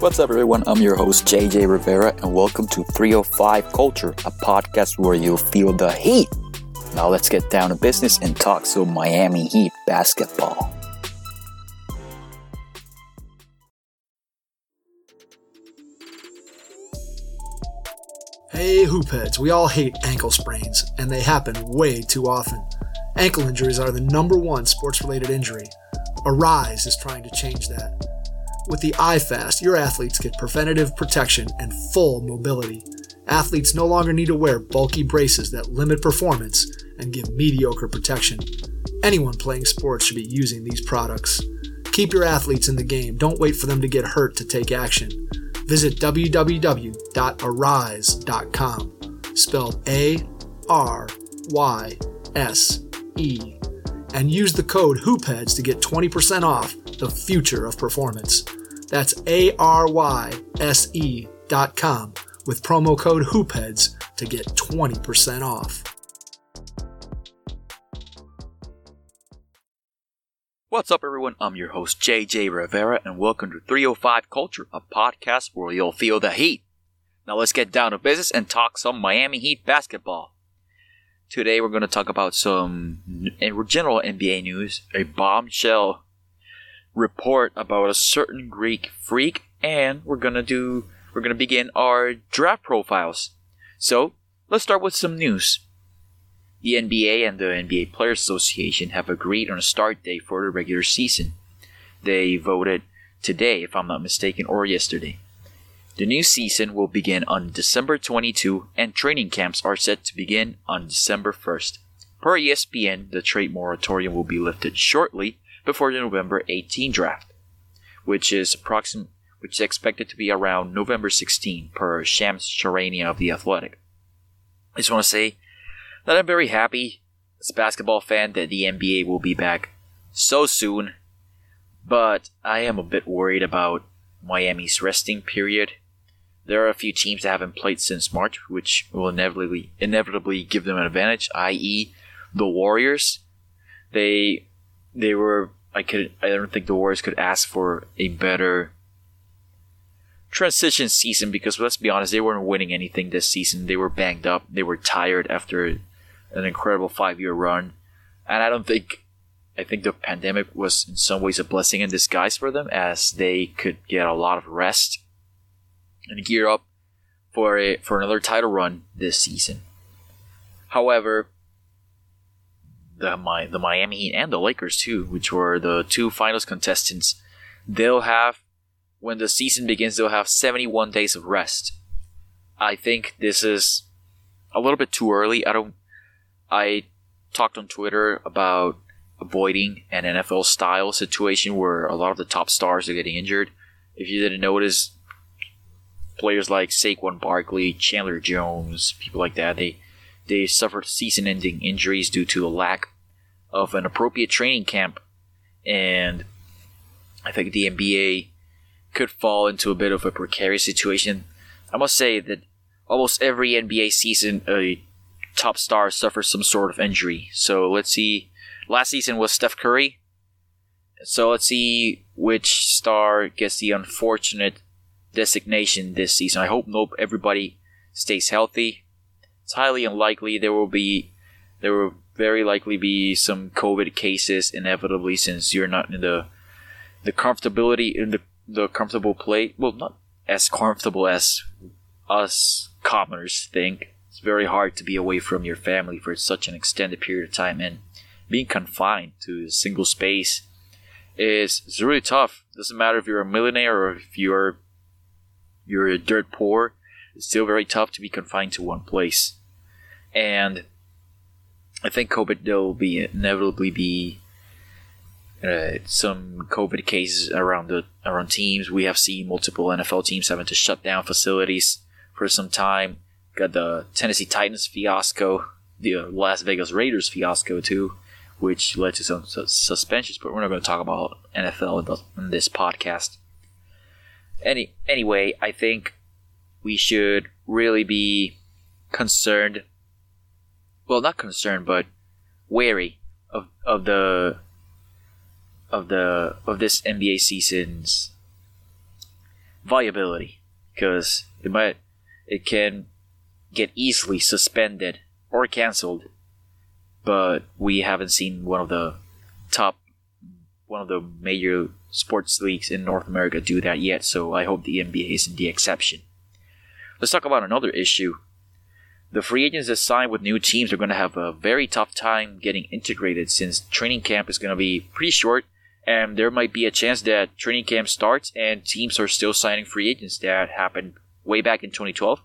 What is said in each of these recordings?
What's up, everyone? I'm your host, JJ Rivera, and welcome to 305 Culture, a podcast where you'll feel the heat. Now, let's get down to business and talk some Miami Heat basketball. Hey, hoopheads, we all hate ankle sprains, and they happen way too often. Ankle injuries are the number one sports related injury. Aryse is trying to change that. With the iFast, your athletes get preventative protection and full mobility. Athletes no longer need to wear bulky braces that limit performance and give mediocre protection. Anyone playing sports should be using these products. Keep your athletes in the game. Don't wait for them to get hurt to take action. Visit www.aryse.com, spelled A R Y S E, and use the code HOOPHEADS to get 20% off the future of performance. That's A R Y S E dot com with promo code HOOPHEADS to get 20% off. What's up, everyone? I'm your host, JJ Rivera, and welcome to 305 Culture, a podcast where you'll feel the heat. Now, let's get down to business and talk some Miami Heat basketball. Today, we're going to talk about some general NBA news, a bombshell report about a certain Greek freak, and we're to do we're to begin our draft profiles. So, let's start with some news. The NBA and the NBA Players Association have agreed on a start date for the regular season. They voted today, if I'm not mistaken, or yesterday. The new season will begin on December 22 and training camps are set to begin on December 1st. Per ESPN, the trade moratorium will be lifted shortly before the November 18 draft, which is which is expected to be around November 16 per Shams Charania of The Athletic. I just want to say that I'm very happy as a basketball fan that the NBA will be back so soon, but I am a bit worried about Miami's resting period. There are a few teams that haven't played since March, which will inevitably inevitably give them an advantage, i.e., the Warriors. They they were I could I don't think the Warriors could ask for a better transition season because let's be honest, they weren't winning anything this season. They were banged up. They were tired after an incredible five year run. And I don't think I think the pandemic was in some ways a blessing in disguise for them as they could get a lot of rest and gear up for a for another title run this season. However, the my the Miami Heat and the Lakers too, which were the two finals contestants, they'll have when the season begins, they'll have 71 days of rest. I think this is a little bit too early. I don't. I talked on Twitter about avoiding an NFL style situation where a lot of the top stars are getting injured. If you didn't notice, players like Saquon Barkley, Chandler Jones, people like that, they they suffered season-ending injuries due to a lack of an appropriate training camp, and I think the NBA could fall into a bit of a precarious situation. I must say that almost every NBA season, a top star suffers some sort of injury. So let's see. Last season was Steph Curry. So let's see which star gets the unfortunate designation this season. I hope nope everybody stays healthy. It's highly unlikely there will be there will very likely be some COVID cases inevitably since you're not in the the comfortability in the the comfortable play. Well, not as comfortable as us commoners think. It's very hard to be away from your family for such an extended period of time, and being confined to a single space is it's really tough. Doesn't matter if you're a millionaire or if you're you're dirt poor. It's still very tough to be confined to one place, and I think COVID there will be inevitably be uh, some COVID cases around the around teams. We have seen multiple NFL teams having to shut down facilities for some time. Got the Tennessee Titans fiasco, the uh, Las Vegas Raiders fiasco too, which led to some suspensions. But we're not going to talk about NFL in this podcast. Any anyway, I think we should really be concerned. Well, not concerned, but wary of of the of the of this NBA season's viability. Because it might it can get easily suspended or canceled but we haven't seen one of the top one of the major sports leagues in North America do that yet so I hope the NBA isn't the exception. Let's talk about another issue the free agents that sign with new teams are going to have a very tough time getting integrated since training camp is going to be pretty short and there might be a chance that training camp starts and teams are still signing free agents that happened way back in 2012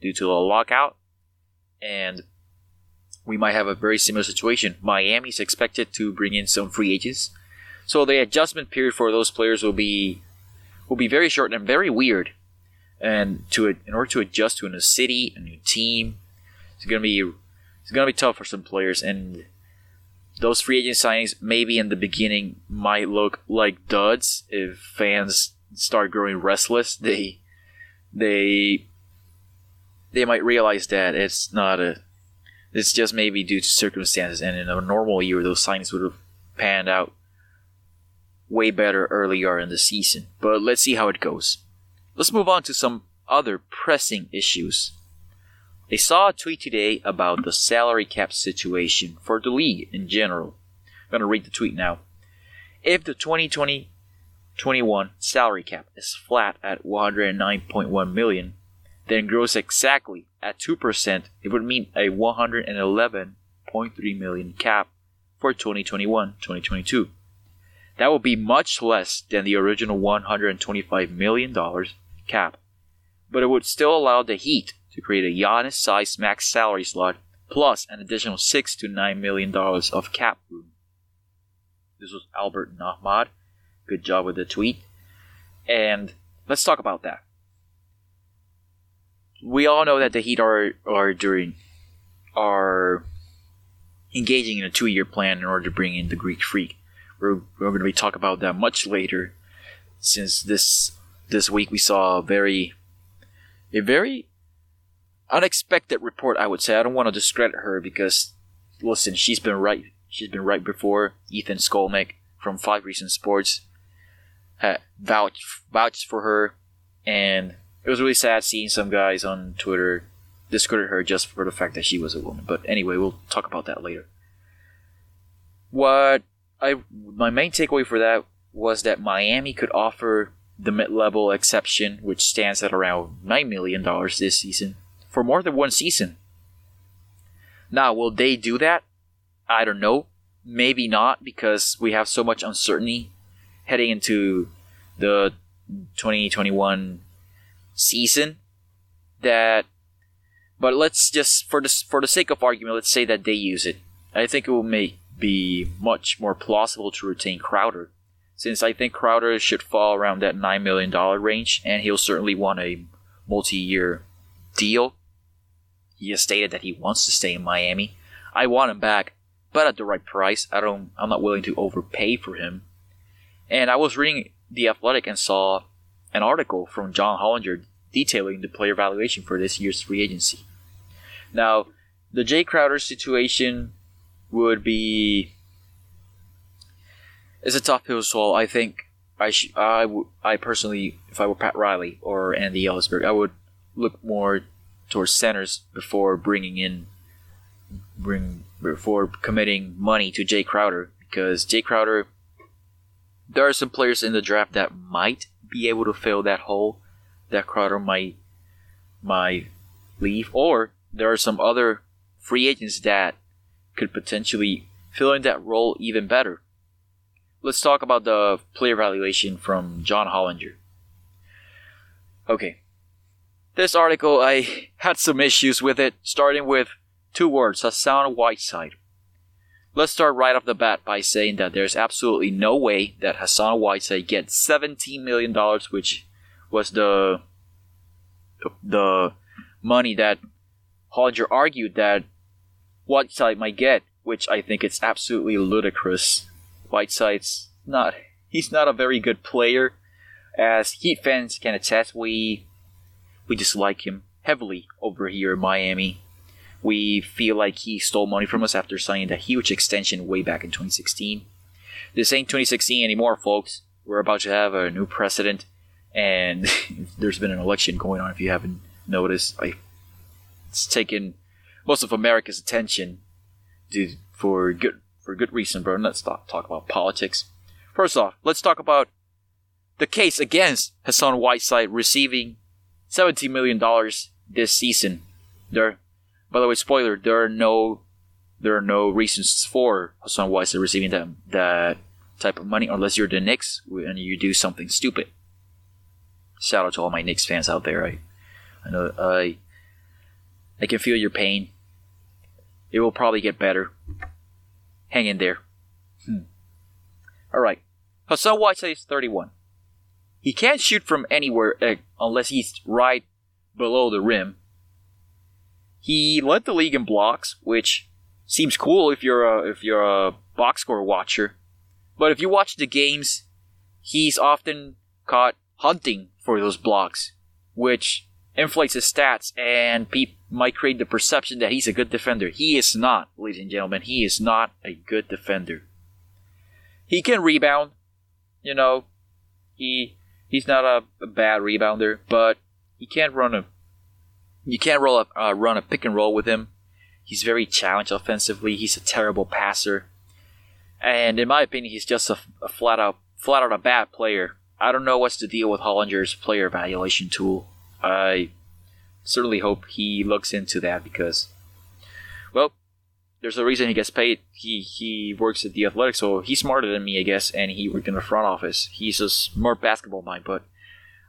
due to a lockout. And we might have a very similar situation. Miami is expected to bring in some free agents. So the adjustment period for those players will be will be very short and very weird. And to in order to adjust to a new city a new team it's gonna be it's gonna be tough for some players, and those free agent signings maybe in the beginning might look like duds if fans start growing restless. They they they might realize that it's not a it's just maybe due to circumstances, and in a normal year, those signings would have panned out way better earlier in the season. But let's see how it goes. Let's move on to some other pressing issues. I saw a tweet today about the salary cap situation for the league in general. I'm going to read the tweet now. If the 2020 21 salary cap is flat at 109.1 million, then grows exactly at 2%, it would mean a 111.3 million cap for 2021-2022. That would be much less than the original 125 million dollars cap, but it would still allow the Heat to create a Giannis-sized max salary slot plus an additional six to nine million dollars of cap room. This was Albert Nahmad. Good job with the tweet. And let's talk about that. We all know that the Heat are are during are engaging in a two year plan in order to bring in the Greek Freak. We're, we're going to be talking about that much later, since this this week we saw a very a very unexpected report, I would say. I don't want to discredit her because, listen, she's been right. She's been right before. Ethan Skolnick from Five Reasons Sports uh, had vouched vouched for her, and it was really sad seeing some guys on Twitter discredit her just for the fact that she was a woman. But anyway, we'll talk about that later. What I my main takeaway for that was that Miami could offer the mid-level exception, which stands at around nine million dollars this season, for more than one season. Now, will they do that? I don't know. Maybe not because we have so much uncertainty heading into the 2021 season that but let's just for the for the sake of argument let's say that they use it. I think it will make be much more plausible to retain Crowder since I think Crowder should fall around that 9 million dollar range and he'll certainly want a multi-year deal he has stated that he wants to stay in Miami. I want him back, but at the right price. I don't. I'm not willing to overpay for him. And I was reading the Athletic and saw an article from John Hollinger detailing the player valuation for this year's free agency. Now, the Jae Crowder situation would be is a tough pill to swallow. I think I sh- I, w- I personally, if I were Pat Riley or Andy Elisburg, I would look more towards centers before bringing in bring before committing money to Jae Crowder because Jae Crowder there are some players in the draft that might be able to fill that hole that Crowder might might leave or there are some other free agents that could potentially fill in that role even better. Let's talk about the player evaluation from John Hollinger. Okay, this article, I had some issues with it, starting with two words Hassan Whiteside. Let's start right off the bat by saying that there's absolutely no way that Hassan Whiteside gets $17 million, which was the the money that Hollinger argued that Whiteside might get, which I think it's absolutely ludicrous. Whiteside's not he's not a very good player. As Heat fans can attest, we we dislike him heavily over here in Miami. We feel like he stole money from us after signing that huge extension way back in 2016. This ain't 2016 anymore, folks. We're about to have a new president, and there's been an election going on. If you haven't noticed, like it's taken most of America's attention, dude, for good for good reason, bro. Let's talk talk about politics. First off, let's talk about the case against Hassan Whiteside receiving $17 million this season. There, by the way, spoiler: there are no there are no reasons for Hassan Whiteside receiving that that type of money unless you're the Knicks and you do something stupid. Shout out to all my Knicks fans out there. I, I know I I can feel your pain. It will probably get better. Hang in there. Hmm. All right. Hassan Whiteside is 31. He can't shoot from anywhere uh, unless he's right below the rim. He led the league in blocks, which seems cool if you're a if you're a box score watcher. But if you watch the games, he's often caught hunting for those blocks, which inflates his stats and pe- might create the perception that he's a good defender. He is not, ladies and gentlemen. He is not a good defender. He can rebound, you know. He he's not a, a bad rebounder, but you can't run a you can't roll up, uh, run a pick and roll with him. He's very challenged offensively. He's a terrible passer, and in my opinion, he's just a, a flat out flat out a bad player. I don't know what's the deal with Hollinger's player evaluation tool. I certainly hope he looks into that because, there's a reason he gets paid. He he works at the Athletic, so he's smarter than me, I guess, and he worked in the front office. He's a smart basketball mind, but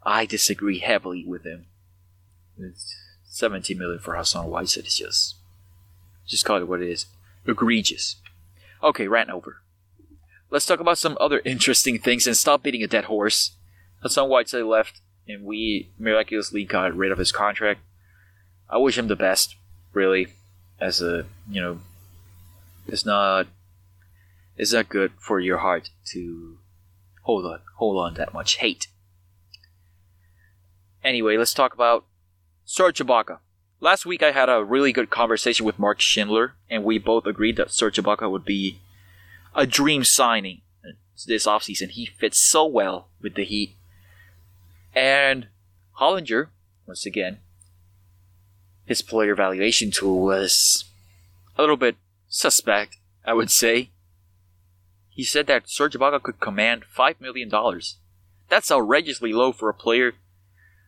I disagree heavily with him. It's 17 million for Hassan Whiteside is just, just call it what it is, egregious. Okay, rant over. Let's talk about some other interesting things and stop beating a dead horse. Hassan Whiteside left, and we miraculously got rid of his contract. I wish him the best, really, as a you know it's not it's not good for your heart to hold on hold on that much hate. Anyway, let's talk about Serge Ibaka. Last week I had a really good conversation with Mark Schindler, and we both agreed that Serge Ibaka would be a dream signing this offseason. He fits so well with the Heat. And Hollinger, once again, his player evaluation tool was a little bit suspect, I would say. He said that Serge Ibaka could command $5 million. That's outrageously low for a player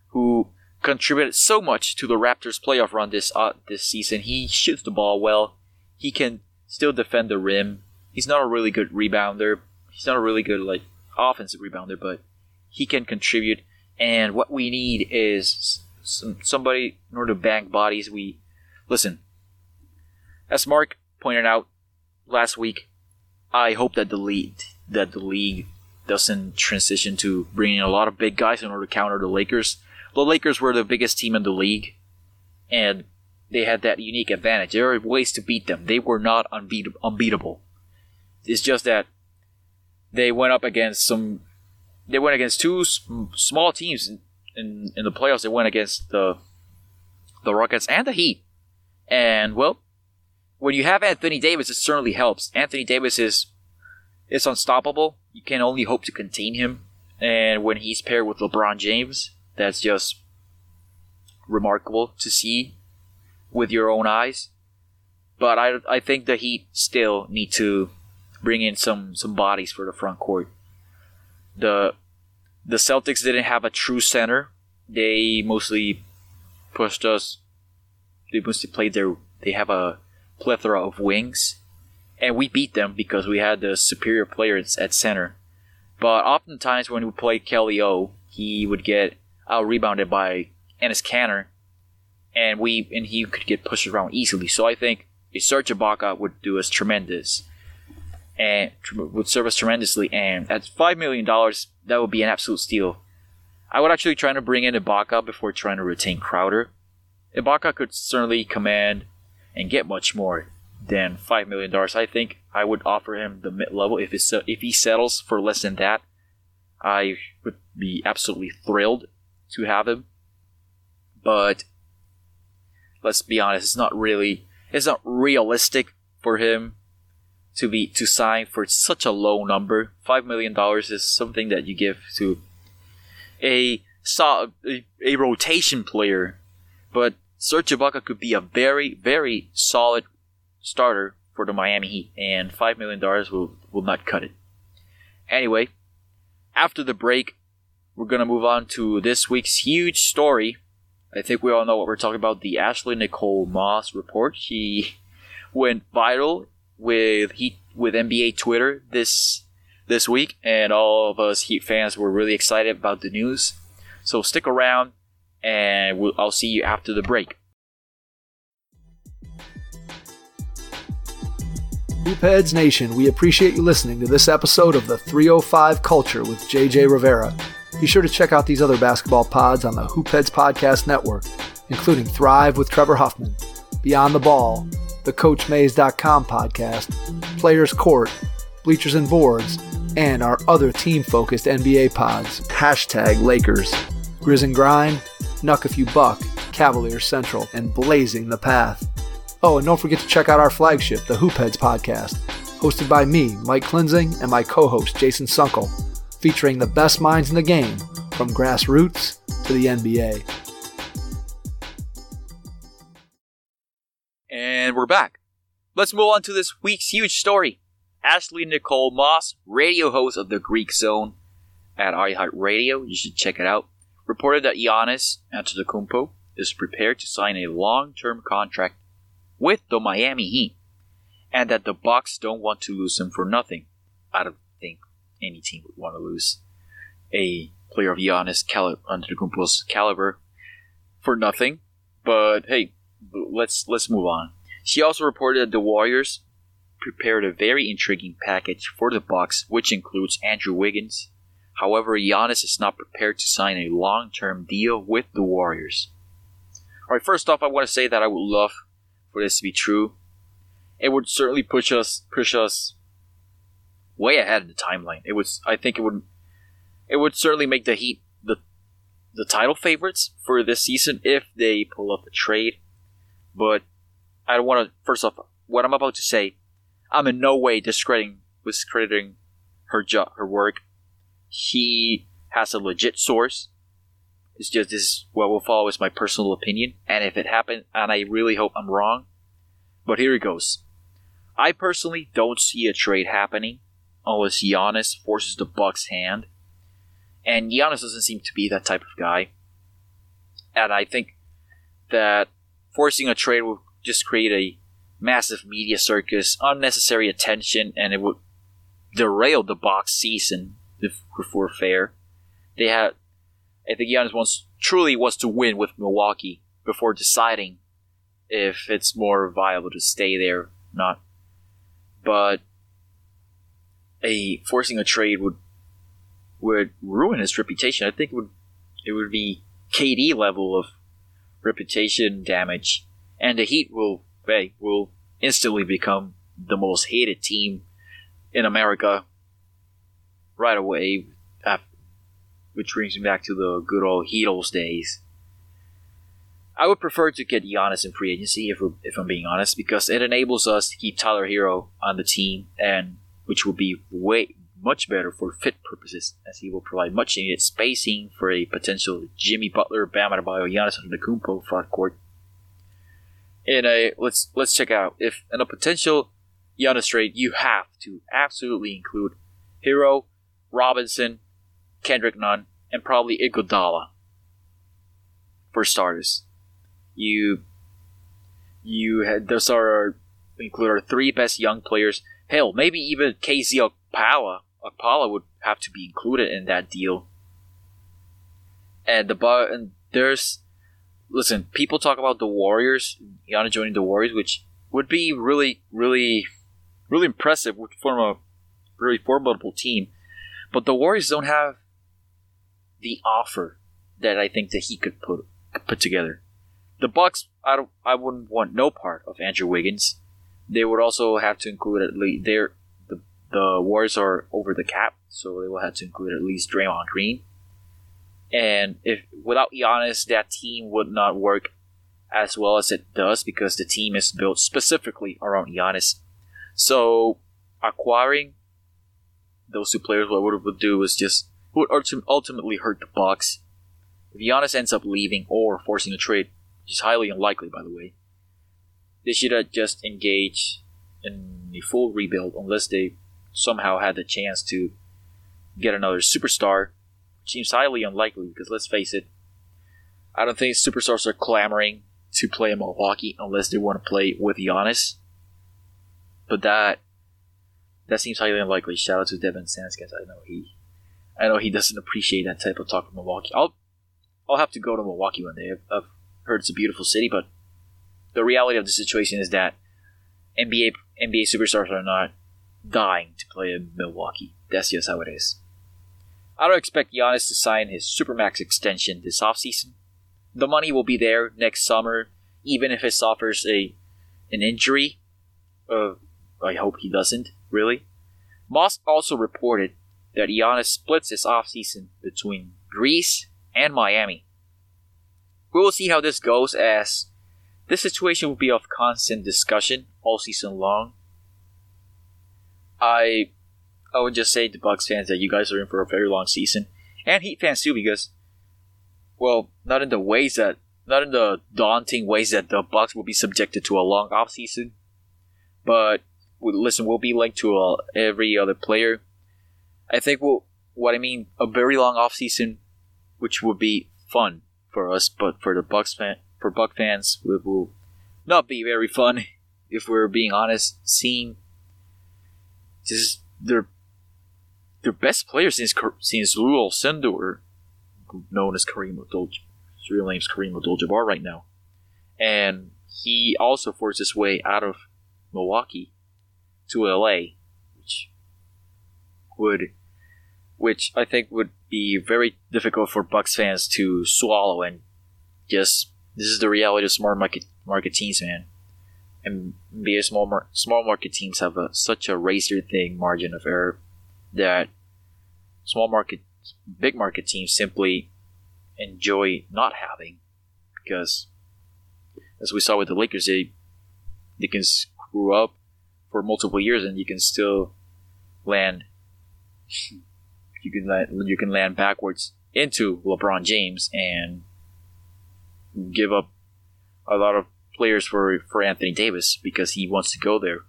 who contributed so much to the Raptors' playoff run this uh, this season. He shoots the ball well. He can still defend the rim. He's not a really good rebounder. He's not a really good like offensive rebounder, but he can contribute. And what we need is some, somebody in order to bank bodies. We listen. As Mark pointed out last week, I hope that the league that the league doesn't transition to bringing a lot of big guys in order to counter the Lakers. The Lakers were the biggest team in the league, and they had that unique advantage. There were ways to beat them. They were not unbeat- unbeatable. It's just that they went up against some. They went against two small teams in, in, in the playoffs. They went against the the Rockets and the Heat, and well, when you have Anthony Davis, it certainly helps. Anthony Davis is is unstoppable. You can only hope to contain him. And when he's paired with LeBron James, that's just remarkable to see with your own eyes. But I, I think the Heat still need to bring in some, some bodies for the front court. The the Celtics didn't have a true center. They mostly pushed us. They mostly played their. They have a plethora of wings, and we beat them because we had the superior players at center. But oftentimes when we played Kelly O, he would get out rebounded by Enes Kanter, and we and he could get pushed around easily. So I think a Serge Ibaka would do us tremendous, and would serve us tremendously. And at five million dollars, that would be an absolute steal. I would actually try to bring in Ibaka before trying to retain Crowder. Ibaka could certainly command and get much more than five million dollars. I think I would offer him the mid level if it's if he settles for less than that. I would be absolutely thrilled to have him. But let's be honest, it's not really it's not realistic for him to be to sign for such a low number. Five million dollars is something that you give to a a, a rotation player, but Serge Ibaka could be a very, very solid starter for the Miami Heat, and $5 million will, will not cut it. Anyway, after the break, we're going to move on to this week's huge story. I think we all know what we're talking about the Ashley Nicole Moss report. She went viral with Heat with NBA Twitter this this week, and all of us Heat fans were really excited about the news. So stick around, and we'll, I'll see you after the break. Hoopheads Nation, we appreciate you listening to this episode of the 305 Culture with JJ Rivera. Be sure to check out these other basketball pods on the Hoopheads Podcast Network, including Thrive with Trevor Huffman, Beyond the Ball, the CoachMaze.com podcast, Players Court, Bleachers and Boards, and our other team focused NBA pods. Hashtag Lakers, Grizz and Grind, Nuck If You Buck, Cavaliers Central, and Blazing the Path. Oh, and don't forget to check out our flagship, the Hoopheads podcast, hosted by me, Mike Klinzing, and my co host, Jason Sunkle, featuring the best minds in the game from grassroots to the NBA. And we're back. Let's move on to this week's huge story. Ashley Nicole Moss, radio host of the Greek Zone at iHeartRadio, you should check it out, reported that Giannis Antetokounmpo is prepared to sign a long-term contract with the Miami Heat, and that the Bucks don't want to lose him for nothing. I don't think any team would want to lose a player of Giannis Antetokounmpo's caliber for nothing. But hey, let's let's move on. She also reported that the Warriors prepared a very intriguing package for the Bucks, which includes Andrew Wiggins. However, Giannis is not prepared to sign a long-term deal with the Warriors. All right, first off, I want to say that I would love for this to be true. It would certainly push us push us way ahead in the timeline. It was I think it would it would certainly make the Heat the the title favorites for this season if they pull up a trade. But I don't want to first off what I'm about to say. I'm in no way discrediting discrediting her job her work. He has a legit source. It's just this is what we'll follow is my personal opinion, and if it happened, and I really hope I'm wrong, but here it goes. I personally don't see a trade happening unless Giannis forces the Bucks' hand, and Giannis doesn't seem to be that type of guy. And I think that forcing a trade would just create a massive media circus, unnecessary attention, and it would derail the Bucks' season we're fair. They had I think Giannis wants truly wants to win with Milwaukee before deciding if it's more viable to stay there or not. But a forcing a trade would would ruin his reputation. I think it would it would be KD level of reputation damage, and the Heat will hey, will instantly become the most hated team in America right away uh, which brings me back to the good old Heatles days. I would prefer to get Giannis in free agency, if, if I'm being honest, because it enables us to keep Tyler Herro on the team, and which will be way much better for fit purposes, as he will provide much needed spacing for a potential Jimmy Butler, Bam Adebayo, Giannis Antetokounmpo front court. In a let's let's check out if in a potential Giannis trade, you have to absolutely include Herro, Robinson, Kendrick Nunn, and probably Iguodala. For starters, you you had those are include our three best young players. Hell, maybe even KZ Okpala. Okpala would have to be included in that deal. And the and there's listen, people talk about the Warriors, Gianna joining the Warriors, which would be really, really, really impressive. Would form a really formidable team. But the Warriors don't have the offer that I think that he could put put together. The Bucks, I don't, I wouldn't want no part of Andrew Wiggins. They would also have to include at least their the the Warriors are over the cap, so they will have to include at least Draymond Green. And if without Giannis, that team would not work as well as it does because the team is built specifically around Giannis. So acquiring those two players, what would it would do is just would ultimately hurt the Bucks. if Giannis ends up leaving or forcing a trade, which is highly unlikely, by the way, they should have just engaged in a full rebuild unless they somehow had the chance to get another superstar, which seems highly unlikely because let's face it, I don't think superstars are clamoring to play in Milwaukee unless they want to play with Giannis. But that that seems highly unlikely. Shout out to Devin Sanskis. I know he I know he doesn't appreciate that type of talk of Milwaukee. I'll I'll have to go to Milwaukee one day. I've, I've heard it's a beautiful city, but the reality of the situation is that NBA NBA superstars are not dying to play in Milwaukee. That's just how it is. I don't expect Giannis to sign his Supermax extension this offseason. The money will be there next summer, even if he suffers a an injury. Uh, I hope he doesn't, really. Moss also reported that Giannis splits his offseason between Greece and Miami. We will see how this goes as this situation will be of constant discussion all season long. I I would just say to Bucks fans that you guys are in for a very long season, and Heat fans too, because well, not in the ways that not in the daunting ways that the Bucks will be subjected to a long off season, but listen, we'll be linked to uh, every other player. I think we'll, what I mean, a very long off season, which would be fun for us, but for the Bucks fan, for Buck fans, it will not be very fun. If we're being honest, seeing just their their best player since since Lew Alcindor, known as Kareem Abdul, his real name's Kareem Abdul-Jabbar right now, and he also forced his way out of Milwaukee to LA, which would, which I think would be very difficult for Bucks fans to swallow, and just this is the reality of small market market teams, man. And be a small mar- small market teams have a, such a razor thin margin of error that small market, big market teams simply enjoy not having because, as we saw with the Lakers, they they can screw up for multiple years and you can still land you can land, you can land backwards into LeBron James and give up a lot of players for for Anthony Davis because he wants to go there.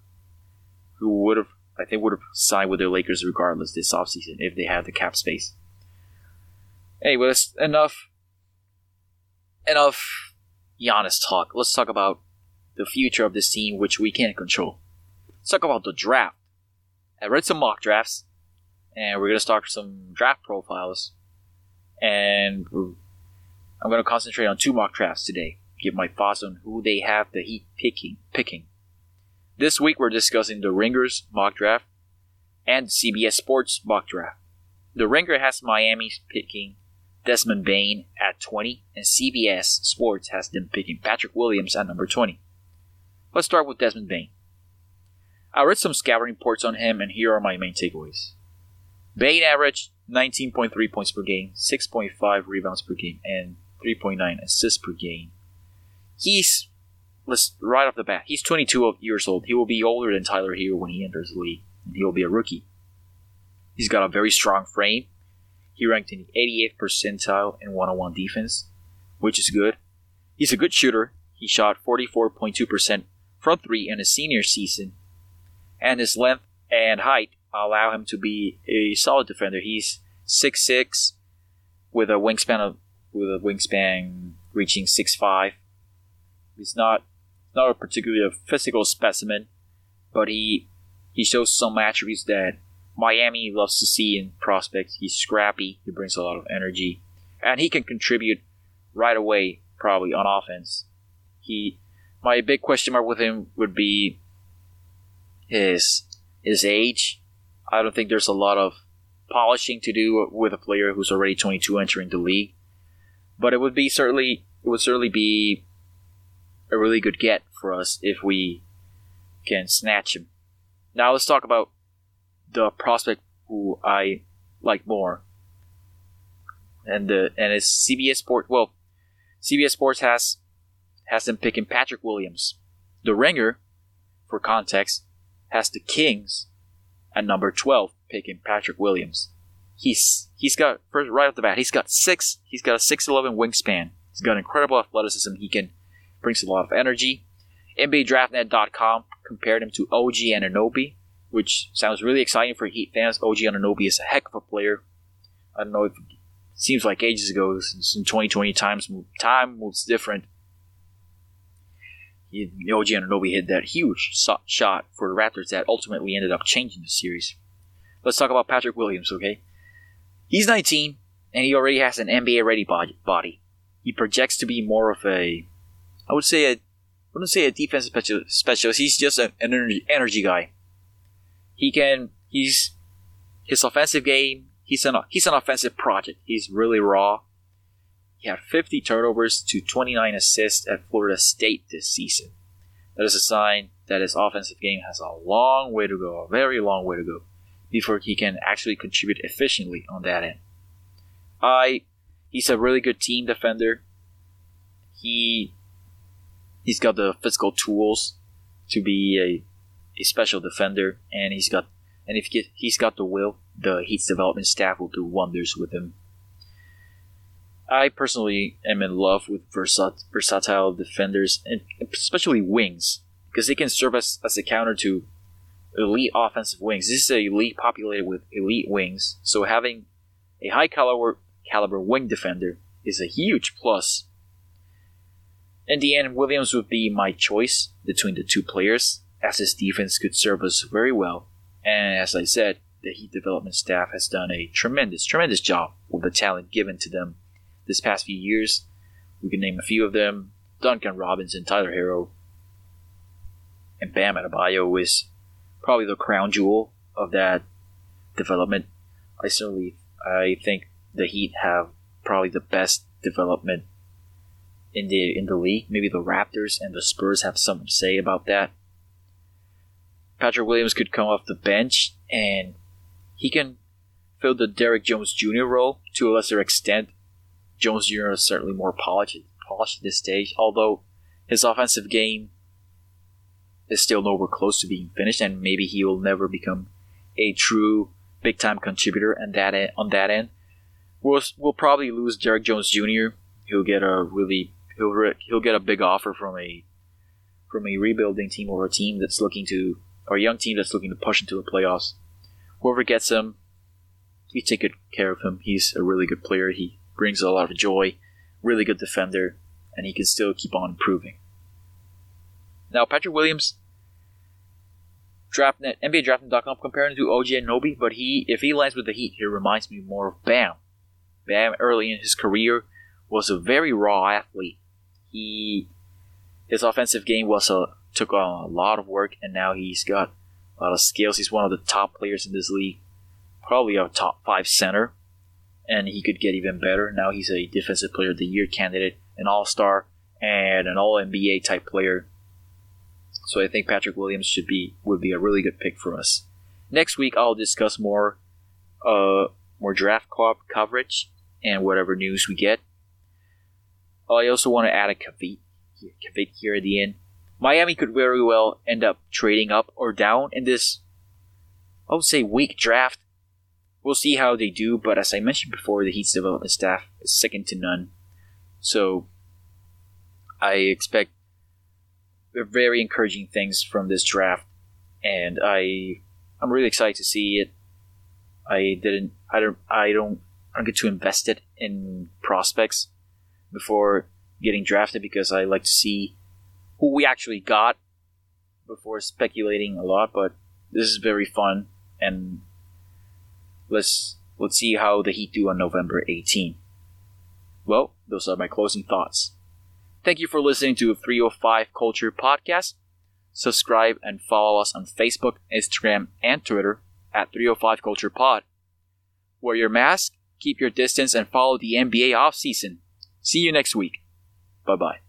Who would have I think would have signed with the Lakers regardless this offseason if they had the cap space. Anyway, that's enough enough Giannis talk. Let's talk about the future of this team, which we can't control. Let's talk about the draft. I read some mock drafts, and we're gonna start some draft profiles, and I'm gonna concentrate on two mock drafts today. Give my thoughts on who they have the Heat picking. Picking. This week we're discussing the Ringers mock draft and CBS Sports mock draft. The Ringer has Miami picking Desmond Bane at 20, and CBS Sports has them picking Patrick Williams at number 20. Let's start with Desmond Bane. I read some scouting reports on him, and here are my main takeaways. Bane averaged 19.3 points per game, 6.5 rebounds per game, and 3.9 assists per game. He's let's right off the bat. He's 22 years old. He will be older than Tyler Herro when he enters the league, and he will be a rookie. He's got a very strong frame. He ranked in the 88th percentile in one-on-one defense, which is good. He's a good shooter. He shot 44.2% from three in his senior season, and his length and height allow him to be a solid defender. He's 6'6", with a wingspan of with a wingspan reaching 6'5". He's not not a particularly physical specimen, but he he shows some attributes that Miami loves to see in prospects. He's scrappy, he brings a lot of energy, and he can contribute right away, probably on offense. He my big question mark with him would be his his age. I don't think there's a lot of polishing to do with a player who's already 22 entering the league, but it would be certainly it would certainly be a really good get for us if we can snatch him. Now let's talk about the prospect who I like more, and the and it's CBS Sports. Well, CBS Sports has has them picking Patrick Williams. The Ringer, for context, has the Kings at number 12 picking Patrick Williams. he's he's got first right off the bat, he's got six. He's got a six eleven wingspan. He's got incredible athleticism. He can brings a lot of energy. NBADraftNet.com compared him to OG Anunoby, which sounds really exciting for Heat fans. OG Anunoby is a heck of a player. I don't know if it seems like ages ago since in 2020 times time moves different. OG Anunoby hit that huge shot for the Raptors that ultimately ended up changing the series. Let's talk about Patrick Williams, okay? He's 19 and he already has an NBA ready body. He projects to be more of a, I would say a, I wouldn't say a defensive specialist. He's just an energy, energy guy. He can, he's, his offensive game, he's an, he's an offensive project. He's really raw. He had 50 turnovers to 29 assists at Florida State this season. That is a sign that his offensive game has a long way to go, a very long way to go, before he can actually contribute efficiently on that end. I, he's a really good team defender. He, he's got the physical tools to be a, a special defender, and he's got, and if he, he's got the will, the Heat's development staff will do wonders with him. I personally am in love with versat- versatile defenders, and especially wings, because they can serve as, as a counter to elite offensive wings. This is a league populated with elite wings, so having a high caliber caliber wing defender is a huge plus. In the end, Williams would be my choice between the two players, as his defense could serve us very well. And as I said, the Heat development staff has done a tremendous, tremendous job with the talent given to them this past few years. We can name a few of them Duncan Robinson, Tyler Herro, and Bam Adebayo is probably the crown jewel of that development. I certainly I think the Heat have probably the best development in the in the league. Maybe the Raptors and the Spurs have something to say about that. Patrick Williams could come off the bench and he can fill the Derrick Jones Jr. role to a lesser extent. Jones Jr. is certainly more polished, polished at this stage, although his offensive game is still nowhere close to being finished, and maybe he will never become a true big time contributor and that end, on that end. We'll, we'll probably lose Derrick Jones Jr. He'll get a really he'll he'll get a big offer from a from a rebuilding team or a team that's looking to or a young team that's looking to push into the playoffs. Whoever gets him, we take good care of him. He's a really good player. He brings a lot of joy, really good defender, and he can still keep on improving. Now, Patrick Williams, DraftNet, NBA DraftNet.com comparing to OG Anunoby, but he, if he lands with the Heat, he reminds me more of Bam. Bam, early in his career, was a very raw athlete. He, his offensive game was a took on a lot of work, and now he's got a lot of skills. He's one of the top players in this league, probably a top five center, and he could get even better. Now he's a Defensive Player of the Year candidate, an All Star, and an All NBA type player. So I think Patrick Williams should be would be a really good pick for us. Next week I'll discuss more uh more draft co- coverage and whatever news we get. I also want to add a caveat caveat here at the end. Miami could very well end up trading up or down in this I would say weak draft. We'll see how they do, but as I mentioned before, the Heat's development staff is second to none. So I expect very encouraging things from this draft, and I I'm really excited to see it. I didn't I don't I don't I don't get too invested in prospects before getting drafted because I like to see who we actually got before speculating a lot. But this is very fun, and let's let's see how the Heat do on November 18. Well, those are my closing thoughts. Thank you for listening to 305 Culture Podcast. Subscribe and follow us on Facebook, Instagram, and Twitter at 305 Culture Pod. Wear your mask, keep your distance, and follow the NBA offseason. See you next week. Bye bye.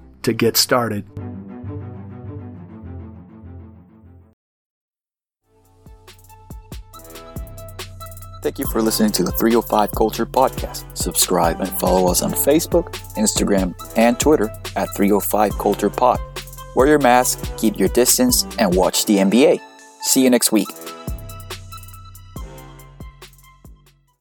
to get started. Thank you for listening to the 305 Culture Podcast. Subscribe and follow us on Facebook, Instagram, and Twitter at 305 Culture Pod. Wear your mask, keep your distance, and watch the NBA. See you next week.